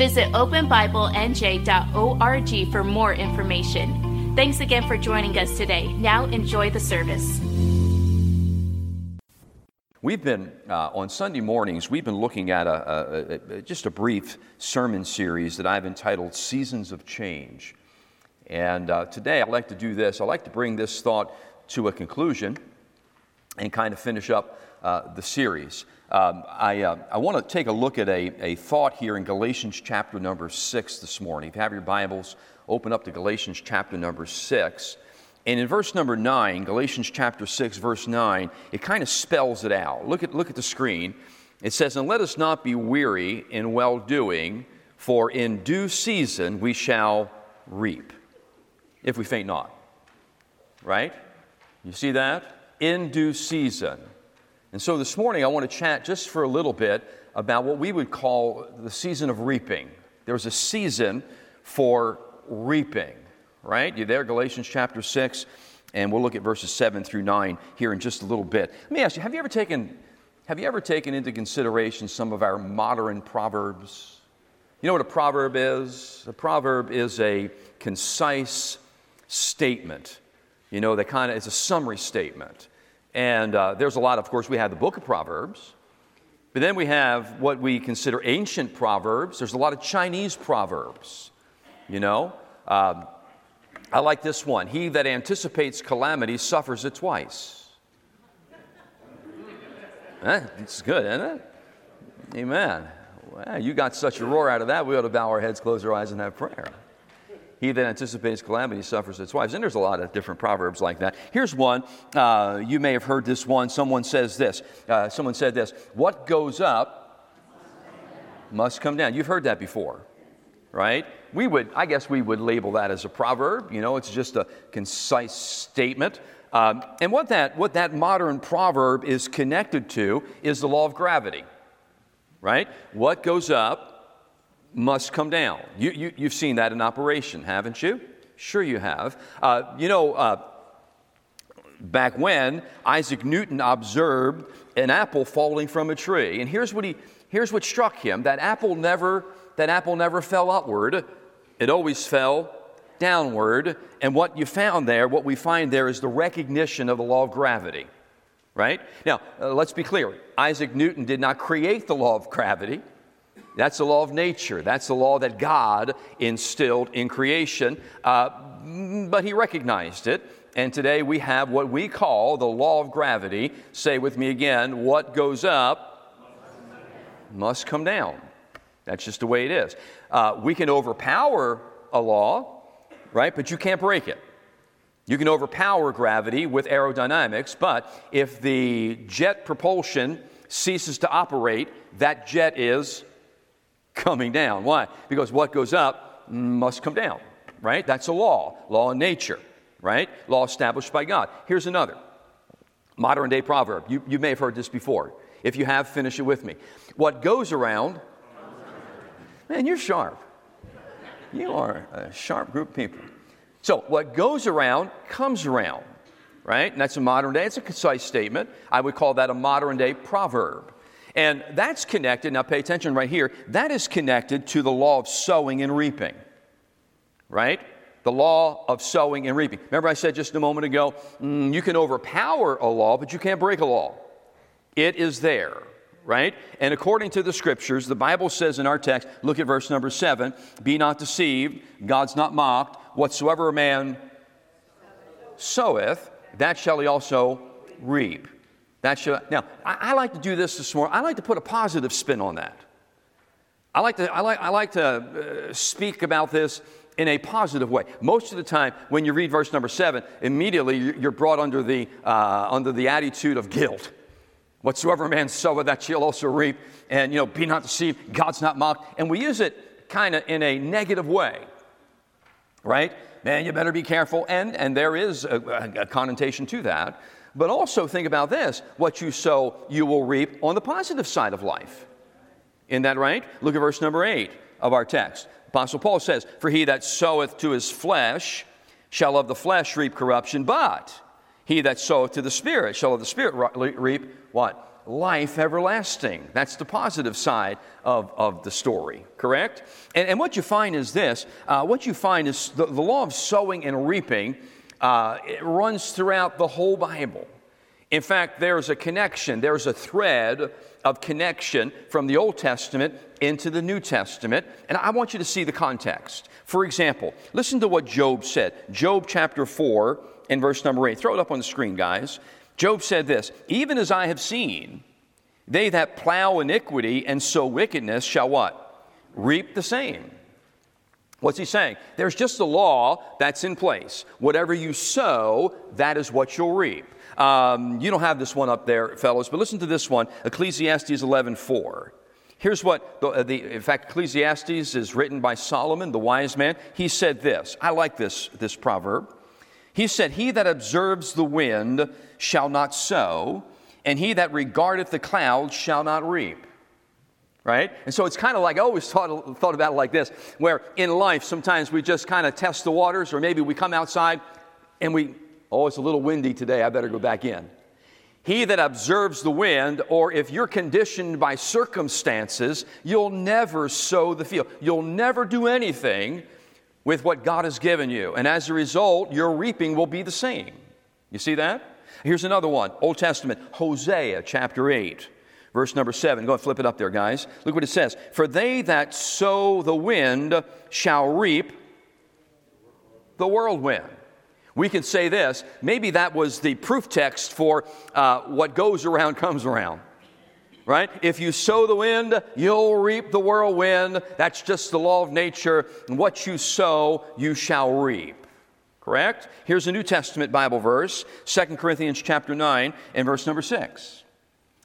Visit openbiblenj.org for more information. Thanks again for joining us today. Now enjoy the service. We've been, uh, on Sunday mornings, we've been looking at a, a, a, just a brief sermon series that I've entitled Seasons of Change. And uh, today I'd like to do this. I'd like to bring this thought to a conclusion and kind of finish up uh, the series. Um, I, uh, I want to take a look at a, a thought here in Galatians chapter number 6 this morning. If you have your Bibles, open up to Galatians chapter number 6. And in verse number 9, Galatians chapter 6, verse 9, it kind of spells it out. Look at, look at the screen. It says, And let us not be weary in well doing, for in due season we shall reap, if we faint not. Right? You see that? In due season. And so this morning I want to chat just for a little bit about what we would call the season of reaping. There's a season for reaping, right? You there, Galatians chapter 6, and we'll look at verses 7 through 9 here in just a little bit. Let me ask you, have you ever taken, have you ever taken into consideration some of our modern proverbs? You know what a proverb is? A proverb is a concise statement. You know, that kind of is a summary statement. And uh, there's a lot, of course, we have the book of Proverbs, but then we have what we consider ancient proverbs. There's a lot of Chinese proverbs, you know. Um, I like this one He that anticipates calamity suffers it twice. eh, it's good, isn't it? Amen. Well, you got such a roar out of that, we ought to bow our heads, close our eyes, and have prayer. He that anticipates calamity suffers its wives. And there's a lot of different proverbs like that. Here's one. Uh, you may have heard this one. Someone says this. Uh, someone said this What goes up must come down. You've heard that before, right? We would, I guess we would label that as a proverb. You know, it's just a concise statement. Um, and what that, what that modern proverb is connected to is the law of gravity, right? What goes up must come down. You, you, you've seen that in operation, haven't you? Sure, you have. Uh, you know, uh, back when Isaac Newton observed an apple falling from a tree, and here's what he here's what struck him: that apple never that apple never fell upward; it always fell downward. And what you found there, what we find there, is the recognition of the law of gravity. Right now, uh, let's be clear: Isaac Newton did not create the law of gravity. That's the law of nature. That's the law that God instilled in creation. Uh, but he recognized it. And today we have what we call the law of gravity. Say with me again what goes up must come down. That's just the way it is. Uh, we can overpower a law, right? But you can't break it. You can overpower gravity with aerodynamics, but if the jet propulsion ceases to operate, that jet is coming down. Why? Because what goes up must come down, right? That's a law, law of nature, right? Law established by God. Here's another modern day proverb. You, you may have heard this before. If you have, finish it with me. What goes around, man, you're sharp. You are a sharp group of people. So, what goes around comes around, right? And that's a modern day, it's a concise statement. I would call that a modern day proverb. And that's connected, now pay attention right here, that is connected to the law of sowing and reaping, right? The law of sowing and reaping. Remember, I said just a moment ago, mm, you can overpower a law, but you can't break a law. It is there, right? And according to the scriptures, the Bible says in our text, look at verse number seven be not deceived, God's not mocked. Whatsoever a man soweth, that shall he also reap. That should, now, I, I, like to do this this morning. I like to put a positive spin on that. I like to, I like, I like to uh, speak about this in a positive way. Most of the time, when you read verse number seven, immediately you're brought under the, uh, under the attitude of guilt. Whatsoever man soweth, that shall also reap. And, you know, be not deceived, God's not mocked. And we use it kind of in a negative way, right? Man, you better be careful. And, and there is a, a connotation to that. But also think about this what you sow, you will reap on the positive side of life. Isn't that right? Look at verse number eight of our text. Apostle Paul says, For he that soweth to his flesh shall of the flesh reap corruption, but he that soweth to the Spirit shall of the Spirit reap what? Life everlasting. That's the positive side of, of the story, correct? And, and what you find is this uh, what you find is the, the law of sowing and reaping uh, it runs throughout the whole Bible. In fact, there's a connection, there's a thread of connection from the Old Testament into the New Testament. And I want you to see the context. For example, listen to what Job said. Job chapter 4 and verse number 8. Throw it up on the screen, guys. Job said this Even as I have seen, they that plow iniquity and sow wickedness shall what? Reap the same. What's he saying? There's just a law that's in place. Whatever you sow, that is what you'll reap. Um, you don't have this one up there, fellows, but listen to this one Ecclesiastes 11:4. Here's what, the, uh, the, in fact, Ecclesiastes is written by Solomon, the wise man. He said this. I like this, this proverb. He said, He that observes the wind shall not sow, and he that regardeth the clouds shall not reap. Right? And so it's kind of like, I always thought, thought about it like this, where in life sometimes we just kind of test the waters, or maybe we come outside and we Oh, it's a little windy today. I better go back in. He that observes the wind, or if you're conditioned by circumstances, you'll never sow the field. You'll never do anything with what God has given you. And as a result, your reaping will be the same. You see that? Here's another one Old Testament, Hosea chapter 8, verse number 7. Go and flip it up there, guys. Look what it says For they that sow the wind shall reap the whirlwind we can say this maybe that was the proof text for uh, what goes around comes around. Right? If you sow the wind, you'll reap the whirlwind. That's just the law of nature. And what you sow, you shall reap. Correct? Here's a New Testament Bible verse, 2 Corinthians chapter 9 and verse number 6.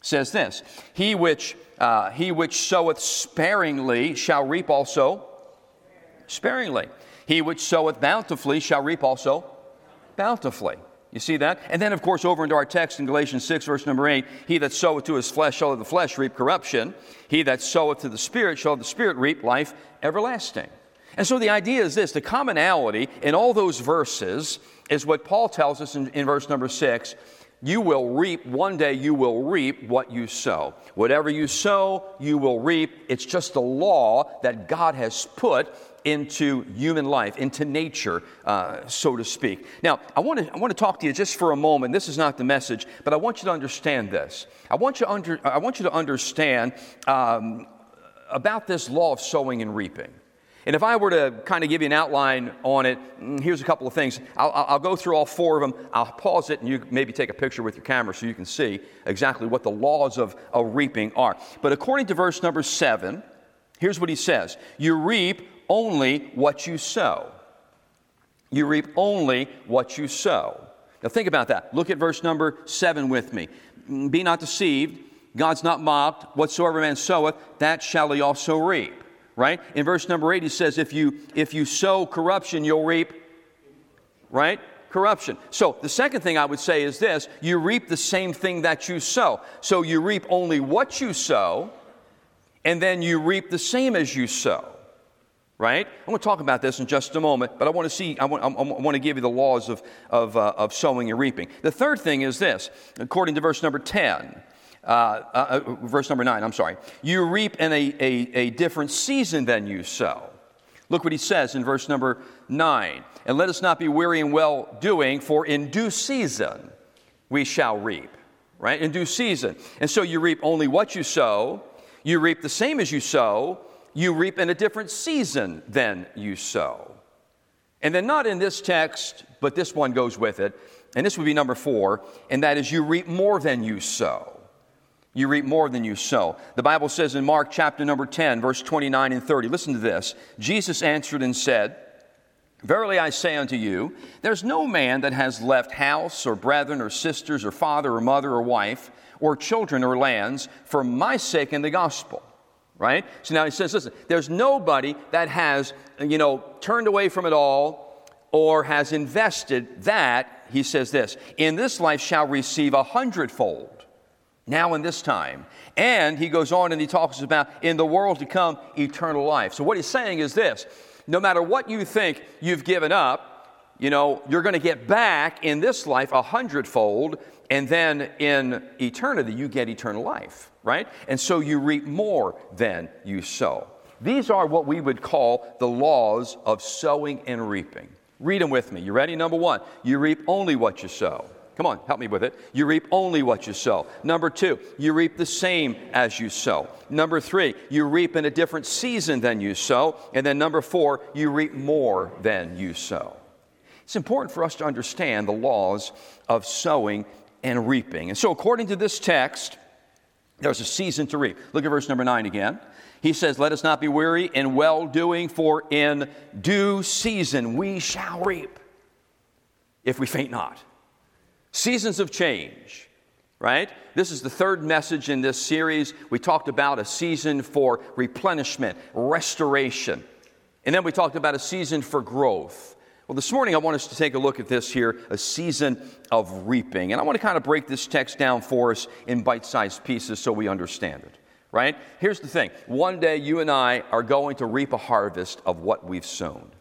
Says this He which, uh, he which soweth sparingly shall reap also sparingly. He which soweth bountifully shall reap also bountifully. You see that? And then, of course, over into our text in Galatians 6, verse number 8 He that soweth to his flesh shall of the flesh reap corruption. He that soweth to the Spirit shall of the Spirit reap life everlasting. And so the idea is this the commonality in all those verses is what Paul tells us in, in verse number 6 you will reap, one day you will reap what you sow. Whatever you sow, you will reap. It's just the law that God has put into human life, into nature, uh, so to speak. Now, I want, to, I want to talk to you just for a moment. This is not the message, but I want you to understand this. I want you, under, I want you to understand um, about this law of sowing and reaping. And if I were to kind of give you an outline on it, mm, here's a couple of things. I'll, I'll, go through all four of them. I'll pause it and you maybe take a picture with your camera so you can see exactly what the laws of, of reaping are. But according to verse number seven, here's what he says You reap only what you sow. You reap only what you sow. Now, think about that. Look at verse number seven with me. Be not deceived. God's not mocked. Whatsoever man soweth, that shall he also reap. Right? In verse number eight, he says, if you, if you sow corruption, you'll reap, right? Corruption. So the second thing I would say is this you reap the same thing that you sow. So you reap only what you sow, and then you reap the same as you sow right? I'm going to talk about this in just a moment, but I want to see, I want, I want to give you the laws of, of, uh, of sowing and reaping. The third thing is this, according to verse number 10, uh, uh, uh, verse number 9, I'm sorry. You reap in a, a, a different season than you sow. Look what he says in verse number 9. And let us not be weary in well doing, for in due season we shall reap. Right? In due season. And so you reap only what you sow, you reap the same as you sow, you reap in a different season than you sow. And then, not in this text, but this one goes with it. And this would be number four, and that is you reap more than you sow. You reap more than you sow. The Bible says in Mark chapter number 10, verse 29 and 30, listen to this. Jesus answered and said, Verily I say unto you, there's no man that has left house or brethren or sisters or father or mother or wife or children or lands for my sake in the gospel right? So now he says, listen, there's nobody that has, you know, turned away from it all or has invested that, he says this, in this life shall receive a hundredfold now in this time. And he goes on and he talks about in the world to come eternal life. So what he's saying is this no matter what you think you've given up, you know, you're going to get back in this life a hundredfold, and then in eternity, you get eternal life, right? And so you reap more than you sow. These are what we would call the laws of sowing and reaping. Read them with me. You ready? Number one, you reap only what you sow. Come on, help me with it. You reap only what you sow. Number two, you reap the same as you sow. Number three, you reap in a different season than you sow. And then number four, you reap more than you sow. It's important for us to understand the laws of sowing and reaping. And so, according to this text, there's a season to reap. Look at verse number nine again. He says, Let us not be weary in well doing, for in due season we shall reap if we faint not. Seasons of change, right? This is the third message in this series. We talked about a season for replenishment, restoration. And then we talked about a season for growth. Well, this morning I want us to take a look at this here a season of reaping. And I want to kind of break this text down for us in bite sized pieces so we understand it, right? Here's the thing one day you and I are going to reap a harvest of what we've sown.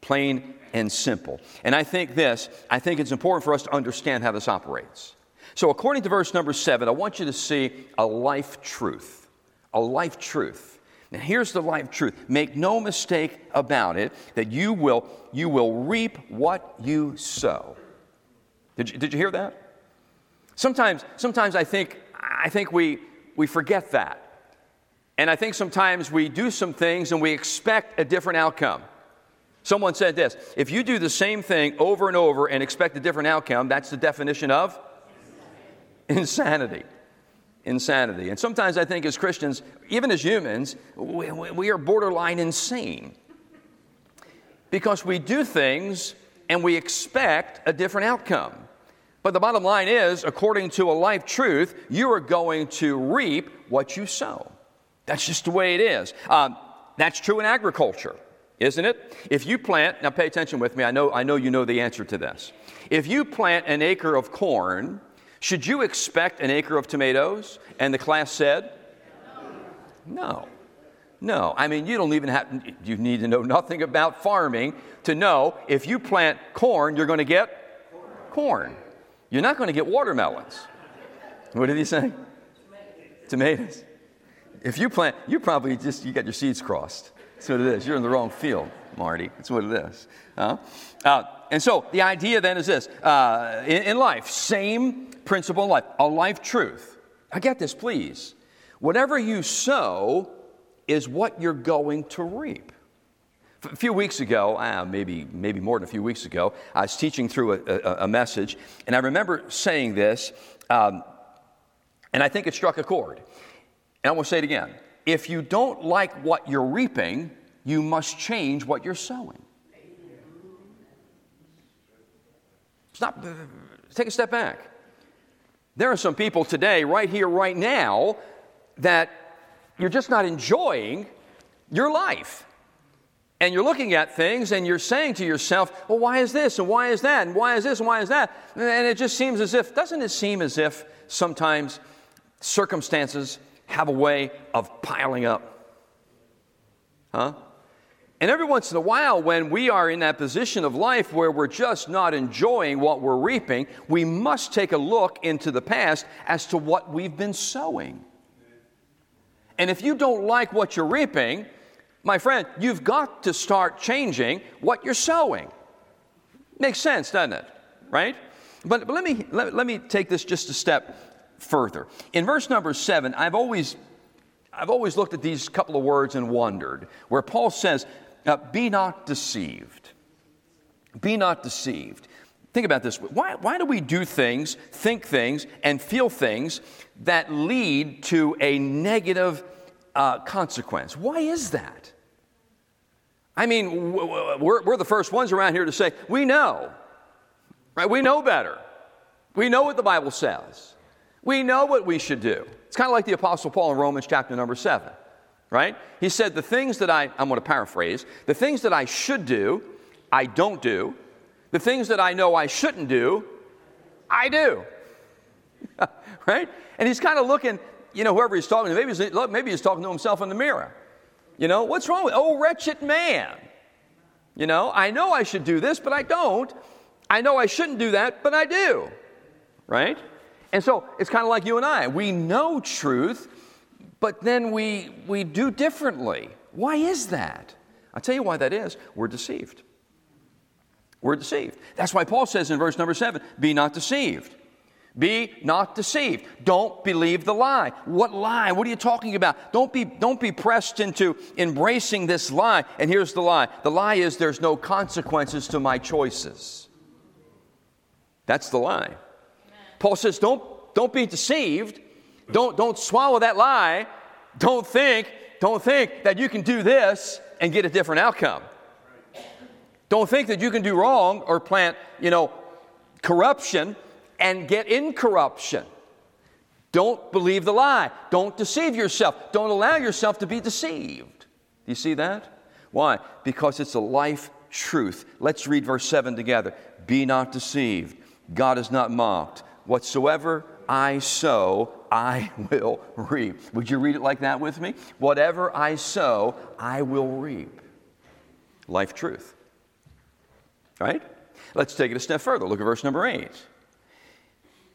Plain and simple. And I think this, I think it's important for us to understand how this operates. So, according to verse number seven, I want you to see a life truth. A life truth. Now, here's the life truth. Make no mistake about it that you will, you will reap what you sow. Did you, did you hear that? Sometimes, sometimes I think, I think we, we forget that. And I think sometimes we do some things and we expect a different outcome. Someone said this if you do the same thing over and over and expect a different outcome, that's the definition of insanity. Insanity. And sometimes I think as Christians, even as humans, we, we are borderline insane because we do things and we expect a different outcome. But the bottom line is, according to a life truth, you are going to reap what you sow. That's just the way it is. Um, that's true in agriculture isn't it? If you plant, now pay attention with me, I know, I know you know the answer to this. If you plant an acre of corn, should you expect an acre of tomatoes? And the class said, No. No. I mean, you don't even have, you need to know nothing about farming to know if you plant corn, you're going to get corn. You're not going to get watermelons. What did he say? Tomatoes. If you plant, you probably just, you got your seeds crossed. That's what it is. You're in the wrong field, Marty. That's what it is. Uh, and so the idea then is this uh, in, in life, same principle in life, a life truth. I get this, please. Whatever you sow is what you're going to reap. A few weeks ago, uh, maybe, maybe more than a few weeks ago, I was teaching through a, a, a message, and I remember saying this, um, and I think it struck a chord. And I want to say it again if you don't like what you're reaping, you must change what you're sowing. Stop, take a step back. There are some people today, right here, right now, that you're just not enjoying your life. And you're looking at things and you're saying to yourself, well, why is this and why is that and why is this and why is that? And it just seems as if, doesn't it seem as if sometimes circumstances have a way of piling up. Huh? And every once in a while, when we are in that position of life where we're just not enjoying what we're reaping, we must take a look into the past as to what we've been sowing. And if you don't like what you're reaping, my friend, you've got to start changing what you're sowing. Makes sense, doesn't it? Right? But, but let, me, let, let me take this just a step further. In verse number seven, I've always, I've always looked at these couple of words and wondered, where Paul says, uh, Be not deceived. Be not deceived. Think about this. Why, why do we do things, think things, and feel things that lead to a negative uh, consequence? Why is that? I mean, we're, we're the first ones around here to say, we know, right? We know better. We know what the Bible says. We know what we should do. It's kind of like the Apostle Paul in Romans chapter number 7. right? He said, The things that I, I'm going to paraphrase, the things that I should do, I don't do. The things that I know I shouldn't do, I do. right? And he's kind of looking, you know, whoever he's talking to, maybe he's, maybe he's talking to himself in the mirror. You know, what's wrong with, oh, wretched man? You know, I know I should do this, but I don't. I know I shouldn't do that, but I do. Right? And so it's kind of like you and I. We know truth, but then we, we do differently. Why is that? I'll tell you why that is. We're deceived. We're deceived. That's why Paul says in verse number seven be not deceived. Be not deceived. Don't believe the lie. What lie? What are you talking about? Don't be, don't be pressed into embracing this lie. And here's the lie the lie is there's no consequences to my choices. That's the lie. Paul says, don't, don't be deceived. Don't, don't swallow that lie. Don't think, don't think that you can do this and get a different outcome. Don't think that you can do wrong or plant, you know, corruption and get in corruption. Don't believe the lie. Don't deceive yourself. Don't allow yourself to be deceived. Do you see that? Why? Because it's a life truth. Let's read verse 7 together. Be not deceived. God is not mocked. Whatsoever I sow, I will reap. Would you read it like that with me? Whatever I sow, I will reap. Life truth. Right? Let's take it a step further. Look at verse number 8.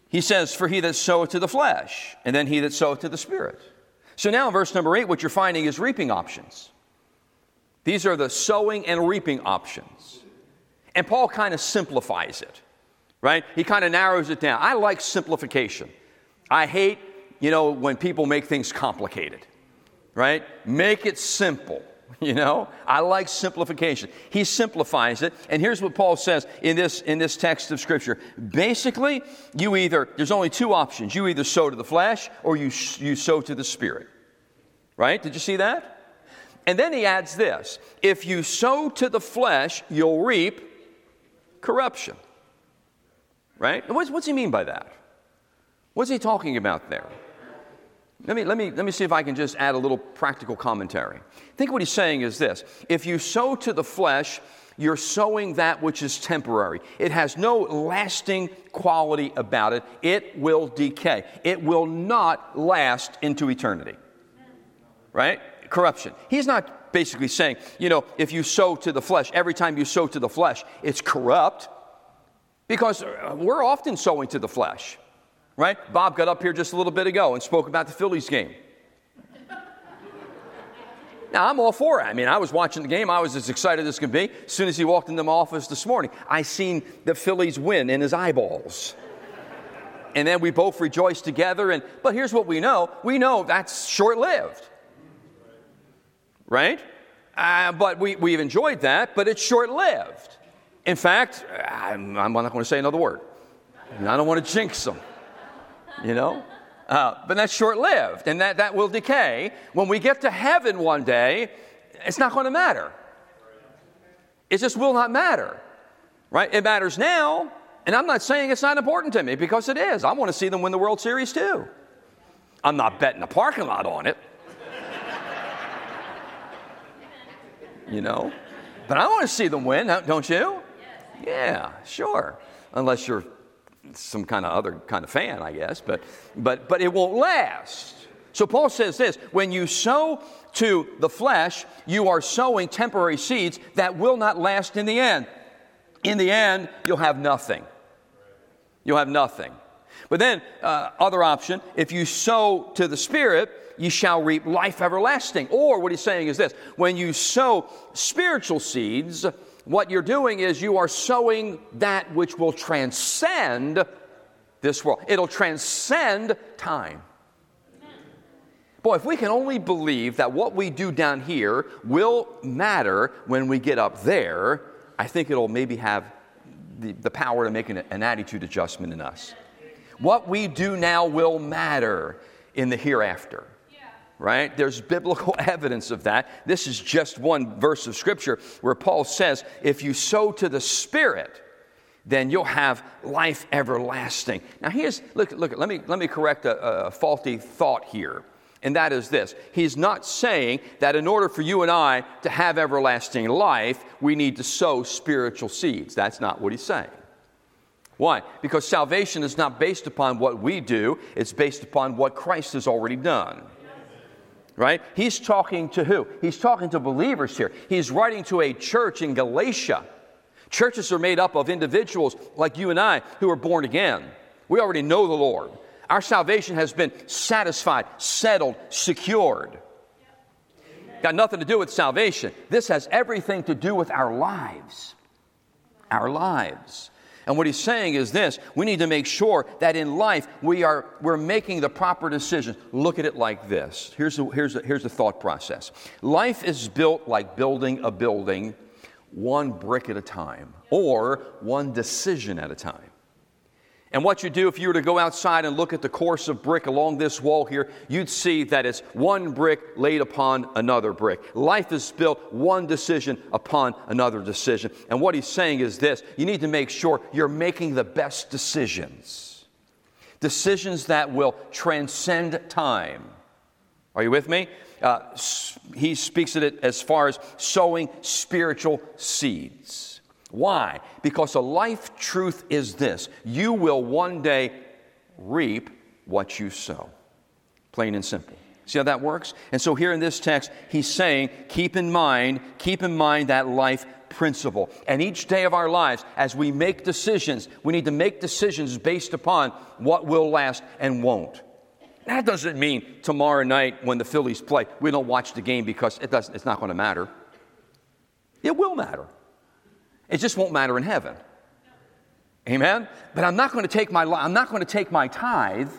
He says, For he that soweth to the flesh, and then he that soweth to the spirit. So now verse number 8, what you're finding is reaping options. These are the sowing and reaping options. And Paul kind of simplifies it right? He kind of narrows it down. I like simplification. I hate, you know, when people make things complicated, right? Make it simple. You know, I like simplification. He simplifies it, and here's what Paul says in this in this text of Scripture. Basically, you either there's only two options. You either sow to the flesh or you you sow to the spirit. Right? Did you see that? And then he adds this: If you sow to the flesh, you'll reap corruption. Right? What's, what's he mean by that? What's he talking about there? Let me, let, me, let me see if I can just add a little practical commentary. I think what he's saying is this if you sow to the flesh, you're sowing that which is temporary. It has no lasting quality about it. It will decay. It will not last into eternity. Right? Corruption. He's not basically saying, you know, if you sow to the flesh, every time you sow to the flesh, it's corrupt. Because uh, we're often sowing to the flesh, right? Bob got up here just a little bit ago and spoke about the Phillies game. Now, I'm all for it. I mean, I was watching the game. I was as excited as could be. As soon as he walked into my office this morning, I seen the Phillies win in his eyeballs. And then we both rejoiced together. And, but here's what we know we know that's short lived. Right? Uh, but we, we've enjoyed that, but it's short lived. In fact, I'm, I'm not going to say another word. I don't want to jinx them, you know? Uh, but that's short lived and that, that will decay. When we get to heaven one day, it's not going to matter. It just will not matter, right? It matters now, and I'm not saying it's not important to me because it is. I want to see them win the World Series too. I'm not betting a parking lot on it. you know? But I want to see them win, don't you? Yeah, sure. Unless you're some kind of other kind of fan, I guess, but, but, but it won't last. So Paul says this when you sow to the flesh, you are sowing temporary seeds that will not last in the end. In the end, you'll have nothing. You'll have nothing. But then, uh, other option, if you sow to the Spirit, you shall reap life everlasting. Or what he's saying is this when you sow spiritual seeds, what you're doing is you are sowing that which will transcend this world. It'll transcend time. Boy, if we can only believe that what we do down here will matter when we get up there, I think it'll maybe have the, the power to make an, an attitude adjustment in us. What we do now will matter in the hereafter right? There's biblical evidence of that. This is just one verse of scripture where Paul says, if you sow to the Spirit, then you'll have life everlasting. Now, here's, look, look, let me, let me correct a, a faulty thought here. And that is this He's not saying that in order for you and I to have everlasting life, we need to sow spiritual seeds. That's not what He's saying. Why? Because salvation is not based upon what we do, it's based upon what Christ has already done. Right? He's talking to who? He's talking to believers here. He's writing to a church in Galatia. Churches are made up of individuals like you and I who are born again. We already know the Lord. Our salvation has been satisfied, settled, secured. Got nothing to do with salvation. This has everything to do with our lives. Our lives. And what he's saying is this we need to make sure that in life we are we're making the proper decisions. Look at it like this. Here's the, here's the, here's the thought process. Life is built like building a building, one brick at a time, or one decision at a time. And what you do if you were to go outside and look at the course of brick along this wall here, you'd see that it's one brick laid upon another brick. Life is built one decision upon another decision. And what he's saying is this you need to make sure you're making the best decisions, decisions that will transcend time. Are you with me? Uh, he speaks of it as far as sowing spiritual seeds. Why? Because a life truth is this you will one day reap what you sow. Plain and simple. See how that works? And so here in this text, he's saying, keep in mind, keep in mind that life principle. And each day of our lives, as we make decisions, we need to make decisions based upon what will last and won't. That doesn't mean tomorrow night when the Phillies play, we don't watch the game because it doesn't, it's not going to matter. It will matter. It just won't matter in heaven. Amen? But I'm not going to take my, I'm not going to take my tithe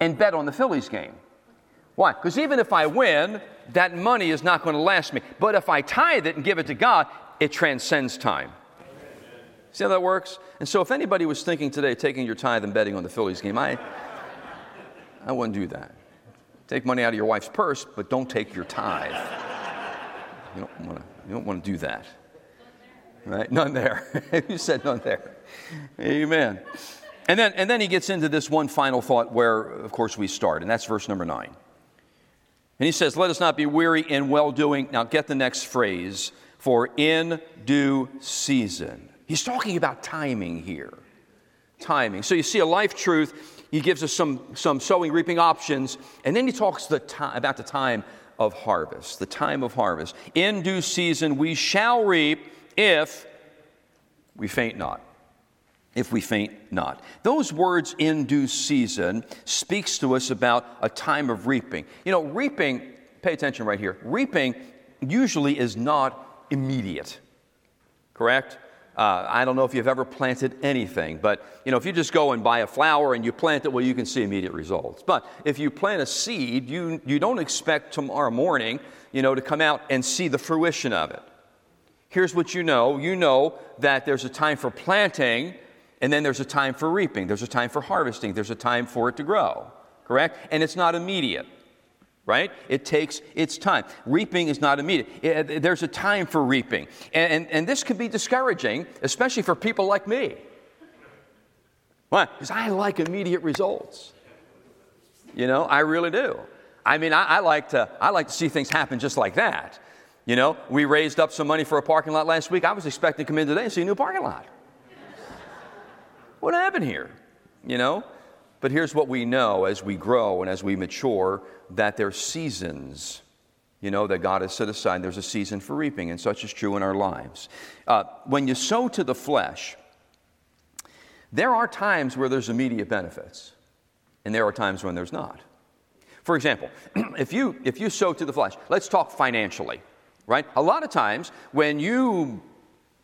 and bet on the Phillies game. Why? Because even if I win, that money is not going to last me. But if I tithe it and give it to God, it transcends time. See how that works? And so if anybody was thinking today taking your tithe and betting on the Phillies game, I, I wouldn't do that. Take money out of your wife's purse, but don't take your tithe. You don't want to do that. Right? None there. you said none there. Amen. And then, and then he gets into this one final thought where, of course, we start, and that's verse number nine. And he says, Let us not be weary in well doing. Now, get the next phrase for in due season. He's talking about timing here. Timing. So you see a life truth. He gives us some, some sowing, reaping options, and then he talks the time, about the time of harvest. The time of harvest. In due season we shall reap if we faint not. If we faint not. Those words in due season speaks to us about a time of reaping. You know, reaping, pay attention right here, reaping usually is not immediate, correct? Uh, I don't know if you've ever planted anything, but you know, if you just go and buy a flower and you plant it, well, you can see immediate results. But if you plant a seed, you, you don't expect tomorrow morning, you know, to come out and see the fruition of it here's what you know you know that there's a time for planting, and then there's a time for reaping, there's a time for harvesting, there's a time for it to grow, correct? And it's not immediate. Right? It takes its time. Reaping is not immediate. It, there's a time for reaping. And, and, and this can be discouraging, especially for people like me. Why? Because I like immediate results. You know, I really do. I mean, I, I, like to, I like to see things happen just like that. You know, we raised up some money for a parking lot last week. I was expecting to come in today and see a new parking lot. what happened here? You know? But here's what we know as we grow and as we mature that there's seasons, you know, that God has set aside. There's a season for reaping, and such is true in our lives. Uh, when you sow to the flesh, there are times where there's immediate benefits, and there are times when there's not. For example, if you, if you sow to the flesh, let's talk financially right? A lot of times when you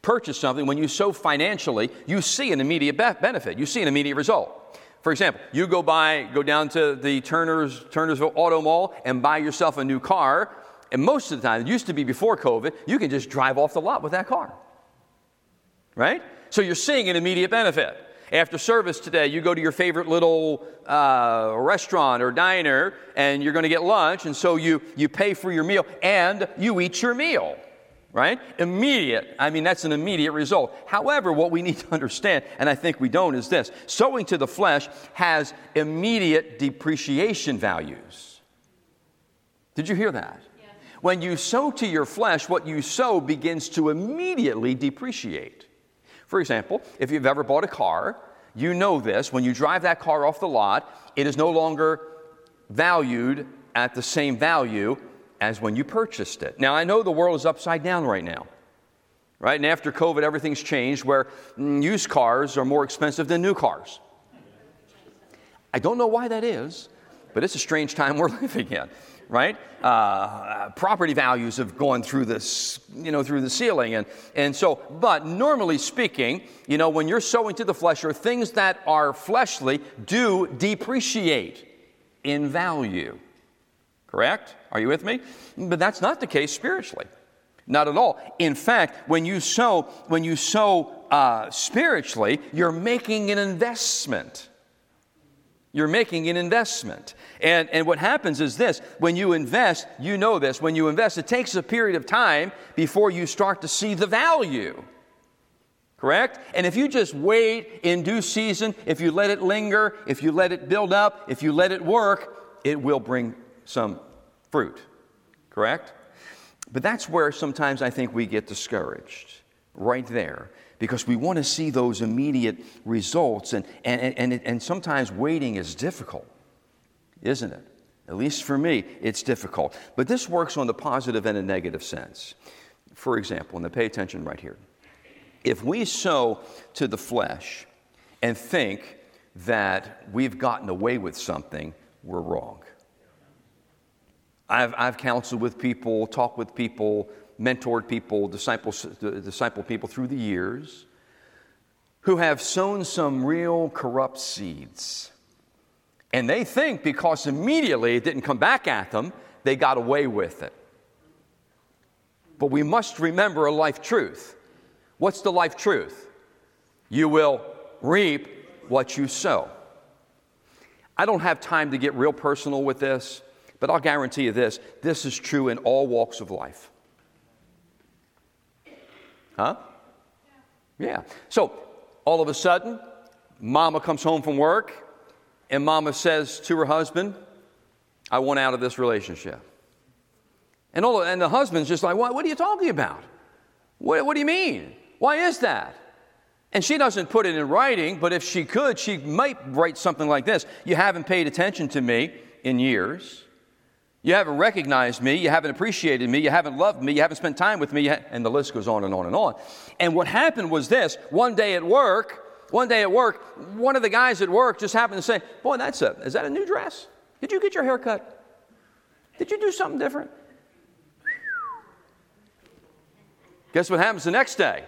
purchase something, when you sow financially, you see an immediate be- benefit, you see an immediate result. For example, you go buy, go down to the Turner's, Turnersville Auto Mall and buy yourself a new car, and most of the time, it used to be before COVID, you can just drive off the lot with that car. Right? So you're seeing an immediate benefit. After service today, you go to your favorite little uh, restaurant or diner and you're going to get lunch, and so you, you pay for your meal and you eat your meal, right? Immediate. I mean, that's an immediate result. However, what we need to understand, and I think we don't, is this sowing to the flesh has immediate depreciation values. Did you hear that? When you sow to your flesh, what you sow begins to immediately depreciate. For example, if you've ever bought a car, you know this. When you drive that car off the lot, it is no longer valued at the same value as when you purchased it. Now, I know the world is upside down right now, right? And after COVID, everything's changed where mm, used cars are more expensive than new cars. I don't know why that is, but it's a strange time we're living in right? Uh, property values have gone through this, you know, through the ceiling. And, and so, but normally speaking, you know, when you're sowing to the flesh or things that are fleshly do depreciate in value. Correct? Are you with me? But that's not the case spiritually. Not at all. In fact, when you sow, when you sow uh, spiritually, you're making an investment. You're making an investment. And, and what happens is this when you invest, you know this, when you invest, it takes a period of time before you start to see the value. Correct? And if you just wait in due season, if you let it linger, if you let it build up, if you let it work, it will bring some fruit. Correct? But that's where sometimes I think we get discouraged, right there because we want to see those immediate results. And, and, and, and sometimes waiting is difficult, isn't it? At least for me, it's difficult. But this works on the positive and a negative sense. For example, and pay attention right here. If we sow to the flesh and think that we've gotten away with something, we're wrong. I've, I've counseled with people, talked with people mentored people, disciples, disciple people through the years who have sown some real corrupt seeds. And they think because immediately it didn't come back at them, they got away with it. But we must remember a life truth. What's the life truth? You will reap what you sow. I don't have time to get real personal with this, but I'll guarantee you this this is true in all walks of life. Huh? Yeah. So all of a sudden, mama comes home from work and mama says to her husband, I want out of this relationship. And, all, and the husband's just like, what, what are you talking about? What, what do you mean? Why is that? And she doesn't put it in writing, but if she could, she might write something like this You haven't paid attention to me in years. You haven't recognized me. You haven't appreciated me. You haven't loved me. You haven't spent time with me. And the list goes on and on and on. And what happened was this one day at work, one day at work, one of the guys at work just happened to say, Boy, that's a, is that a new dress? Did you get your hair cut? Did you do something different? Guess what happens the next day?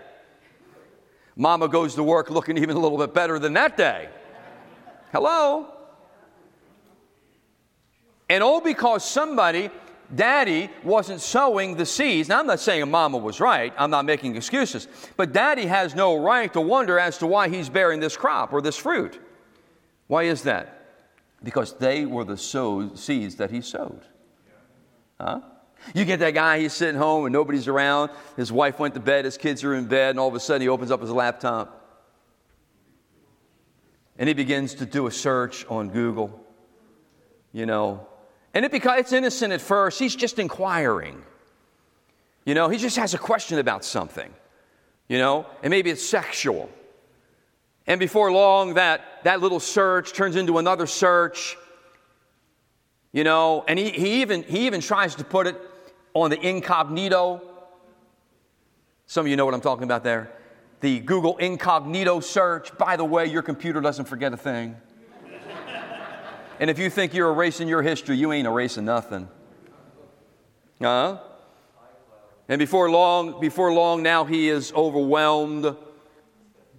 Mama goes to work looking even a little bit better than that day. Hello? And all because somebody, daddy, wasn't sowing the seeds. Now, I'm not saying a mama was right, I'm not making excuses, but daddy has no right to wonder as to why he's bearing this crop or this fruit. Why is that? Because they were the seeds that he sowed. Huh? You get that guy, he's sitting home and nobody's around. His wife went to bed, his kids are in bed, and all of a sudden he opens up his laptop and he begins to do a search on Google. You know, and it because it's innocent at first, he's just inquiring. You know, he just has a question about something. You know, and maybe it's sexual. And before long, that, that little search turns into another search. You know, and he, he, even, he even tries to put it on the incognito. Some of you know what I'm talking about there. The Google incognito search. By the way, your computer doesn't forget a thing. And if you think you're erasing your history, you ain't erasing nothing. Huh? And before long, before long now he is overwhelmed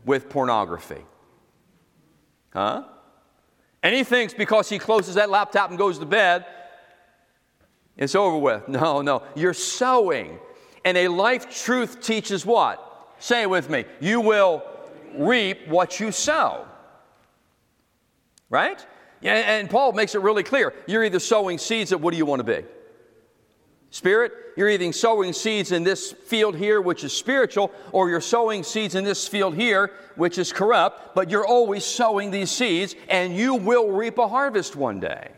with pornography. Huh? And he thinks because he closes that laptop and goes to bed, it's over with. No, no. You're sowing. And a life truth teaches what? Say it with me. You will reap what you sow. Right? And Paul makes it really clear. You're either sowing seeds of what do you want to be? Spirit, you're either sowing seeds in this field here, which is spiritual, or you're sowing seeds in this field here, which is corrupt, but you're always sowing these seeds, and you will reap a harvest one day.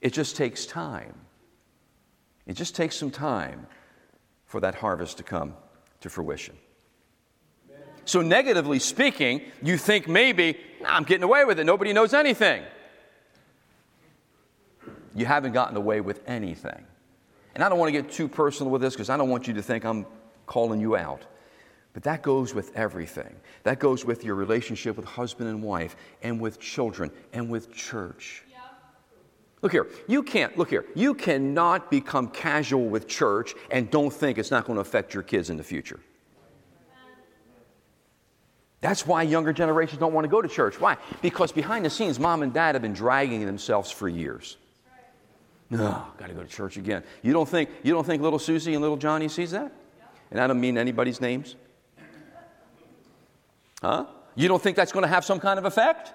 It just takes time. It just takes some time for that harvest to come to fruition. So, negatively speaking, you think maybe, nah, I'm getting away with it, nobody knows anything. You haven't gotten away with anything. And I don't want to get too personal with this because I don't want you to think I'm calling you out. But that goes with everything. That goes with your relationship with husband and wife, and with children, and with church. Yeah. Look here, you can't, look here, you cannot become casual with church and don't think it's not going to affect your kids in the future. That's why younger generations don't want to go to church. Why? Because behind the scenes, mom and dad have been dragging themselves for years. No, got to go to church again. You don't think you don't think little Susie and little Johnny sees that? And I don't mean anybody's names. Huh? You don't think that's going to have some kind of effect?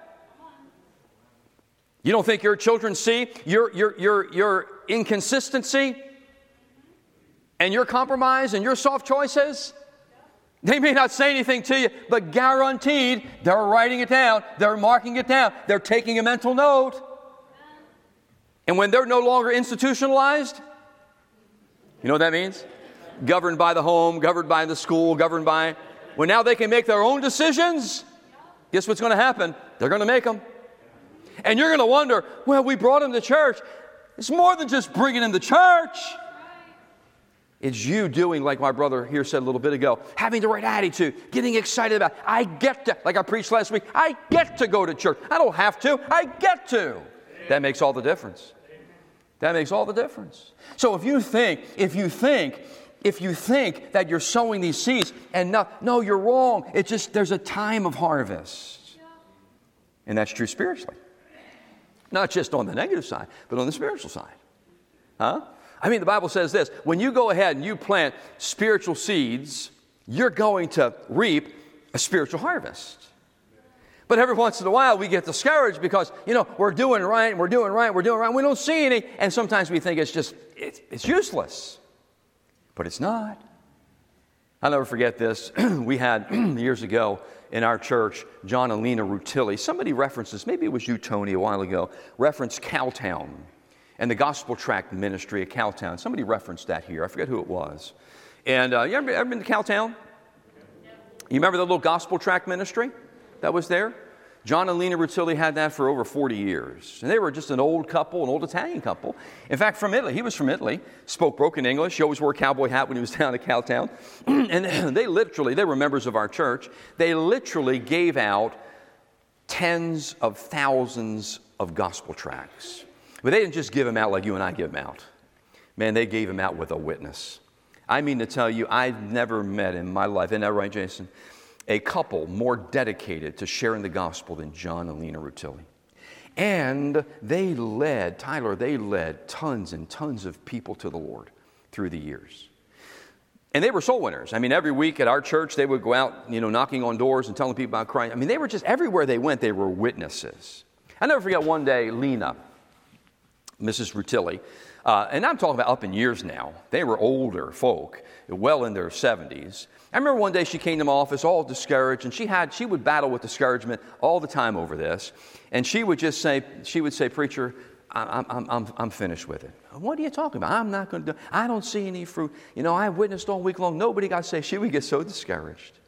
You don't think your children see your, your, your, your inconsistency and your compromise and your soft choices? They may not say anything to you, but guaranteed they're writing it down, they're marking it down, they're taking a mental note. And when they're no longer institutionalized, you know what that means? Governed by the home, governed by the school, governed by when now they can make their own decisions, guess what's going to happen? They're going to make them. And you're going to wonder, well, we brought them to church. It's more than just bringing them to church. It's you doing, like my brother here said a little bit ago, having the right attitude, getting excited about. I get to, like I preached last week, I get to go to church. I don't have to, I get to. That makes all the difference. That makes all the difference. So if you think, if you think if you think that you're sowing these seeds and no, no, you're wrong. It's just there's a time of harvest. And that's true spiritually. Not just on the negative side, but on the spiritual side. Huh? I mean, the Bible says this when you go ahead and you plant spiritual seeds, you're going to reap a spiritual harvest. But every once in a while, we get discouraged because, you know, we're doing right, we're doing right, we're doing right, we don't see any, and sometimes we think it's just, it's, it's useless but it's not. I'll never forget this. we had years ago in our church, John and Lena Rutilli. Somebody referenced this, maybe it was you, Tony, a while ago, referenced Cowtown and the gospel tract ministry at Cowtown. Somebody referenced that here. I forget who it was. And uh, you ever, ever been to Cowtown? You remember the little gospel tract ministry that was there? John and Lena Rutilli had that for over 40 years. And they were just an old couple, an old Italian couple. In fact, from Italy. He was from Italy, spoke broken English. He always wore a cowboy hat when he was down at Cowtown. and they literally, they were members of our church, they literally gave out tens of thousands of gospel tracts. But they didn't just give them out like you and I give them out. Man, they gave them out with a witness. I mean to tell you, I've never met in my life, isn't that right, Jason? a couple more dedicated to sharing the gospel than John and Lena Rutilli. And they led, Tyler, they led tons and tons of people to the Lord through the years. And they were soul winners. I mean, every week at our church, they would go out, you know, knocking on doors and telling people about Christ. I mean, they were just, everywhere they went, they were witnesses. I never forget one day, Lena, Mrs. Rutilli, uh, and I'm talking about up in years now. They were older folk, well in their 70s. I remember one day she came to my office all discouraged, and she had she would battle with discouragement all the time over this. And she would just say, she would say, Preacher, I'm, I'm, I'm, I'm finished with it. What are you talking about? I'm not going to do I don't see any fruit. You know, I witnessed all week long. Nobody got saved. She would get so discouraged,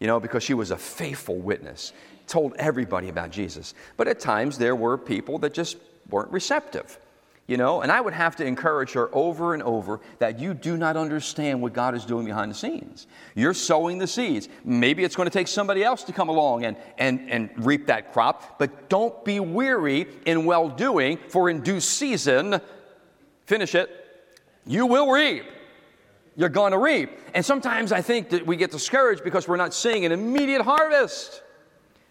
you know, because she was a faithful witness, told everybody about Jesus. But at times there were people that just weren't receptive. You know, and I would have to encourage her over and over that you do not understand what God is doing behind the scenes. You're sowing the seeds. Maybe it's going to take somebody else to come along and, and, and reap that crop, but don't be weary in well doing, for in due season, finish it, you will reap. You're going to reap. And sometimes I think that we get discouraged because we're not seeing an immediate harvest.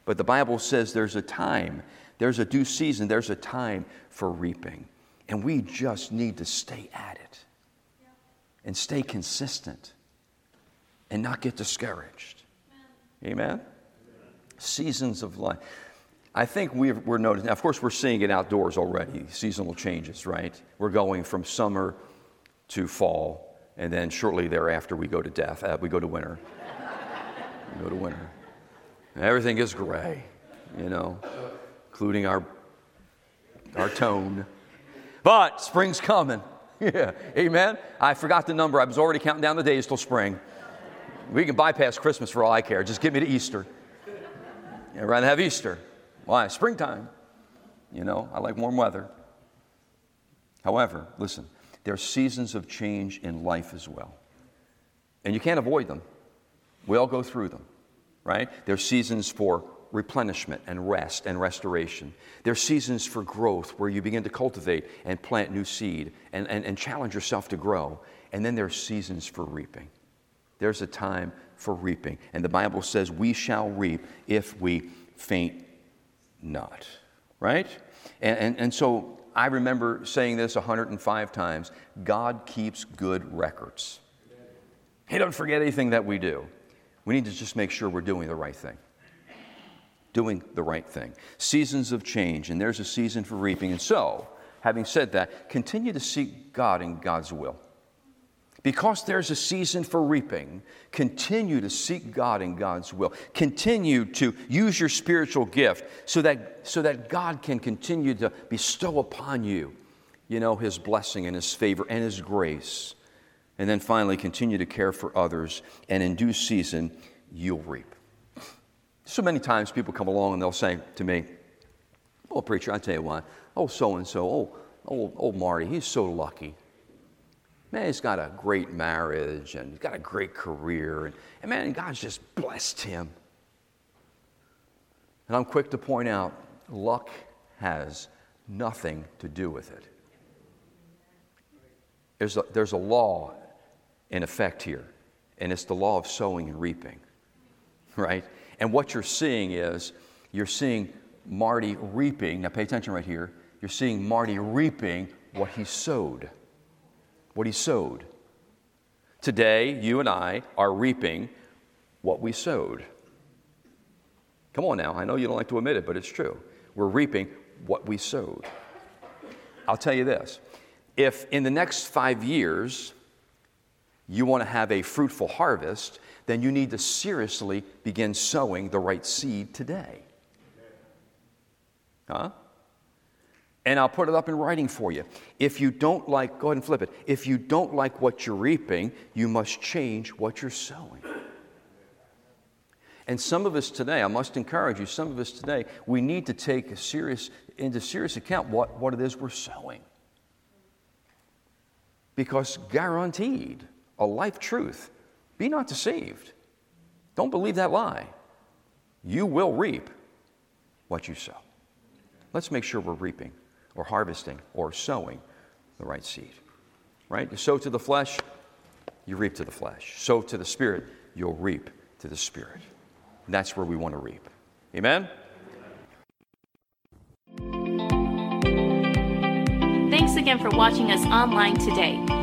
But the Bible says there's a time, there's a due season, there's a time for reaping. And we just need to stay at it and stay consistent and not get discouraged. Amen? Amen? Seasons of life. I think we are noticing, of course, we're seeing it outdoors already, seasonal changes, right? We're going from summer to fall, and then shortly thereafter we go to death. Uh, we go to winter. we go to winter. And everything is gray, you know, including our, our tone. But spring's coming. yeah, amen. I forgot the number. I was already counting down the days till spring. We can bypass Christmas for all I care. Just get me to Easter. I'd rather have Easter. Why? Springtime. You know, I like warm weather. However, listen, there are seasons of change in life as well. And you can't avoid them. We all go through them, right? There are seasons for replenishment and rest and restoration. There are seasons for growth where you begin to cultivate and plant new seed and, and, and challenge yourself to grow. And then there are seasons for reaping. There's a time for reaping. And the Bible says, We shall reap if we faint not. Right? And, and, and so I remember saying this 105 times God keeps good records. He doesn't forget anything that we do. We need to just make sure we're doing the right thing. Doing the right thing. Seasons of change, and there's a season for reaping. And so, having said that, continue to seek God in God's will. Because there's a season for reaping, continue to seek God in God's will. Continue to use your spiritual gift so that, so that God can continue to bestow upon you, you know, His blessing and His favor and His grace. And then finally, continue to care for others, and in due season, you'll reap. So many times people come along and they'll say to me, Oh, preacher, I tell you what, oh, so and so, oh, old, old Marty, he's so lucky. Man, he's got a great marriage and he's got a great career, and, and man, God's just blessed him. And I'm quick to point out luck has nothing to do with it. There's a, there's a law in effect here, and it's the law of sowing and reaping, right? And what you're seeing is you're seeing Marty reaping. Now, pay attention right here. You're seeing Marty reaping what he sowed what he sowed. Today, you and I are reaping what we sowed. Come on now, I know you don't like to admit it, but it's true. We're reaping what we sowed. I'll tell you this if in the next five years you want to have a fruitful harvest, then you need to seriously begin sowing the right seed today. Huh? And I'll put it up in writing for you. If you don't like, go ahead and flip it. If you don't like what you're reaping, you must change what you're sowing. And some of us today, I must encourage you, some of us today, we need to take a serious, into serious account what, what it is we're sowing. Because guaranteed, a life truth, be not deceived. Don't believe that lie. You will reap what you sow. Let's make sure we're reaping or harvesting or sowing the right seed. Right? You sow to the flesh, you reap to the flesh. Sow to the spirit, you'll reap to the spirit. And that's where we want to reap. Amen? Thanks again for watching us online today.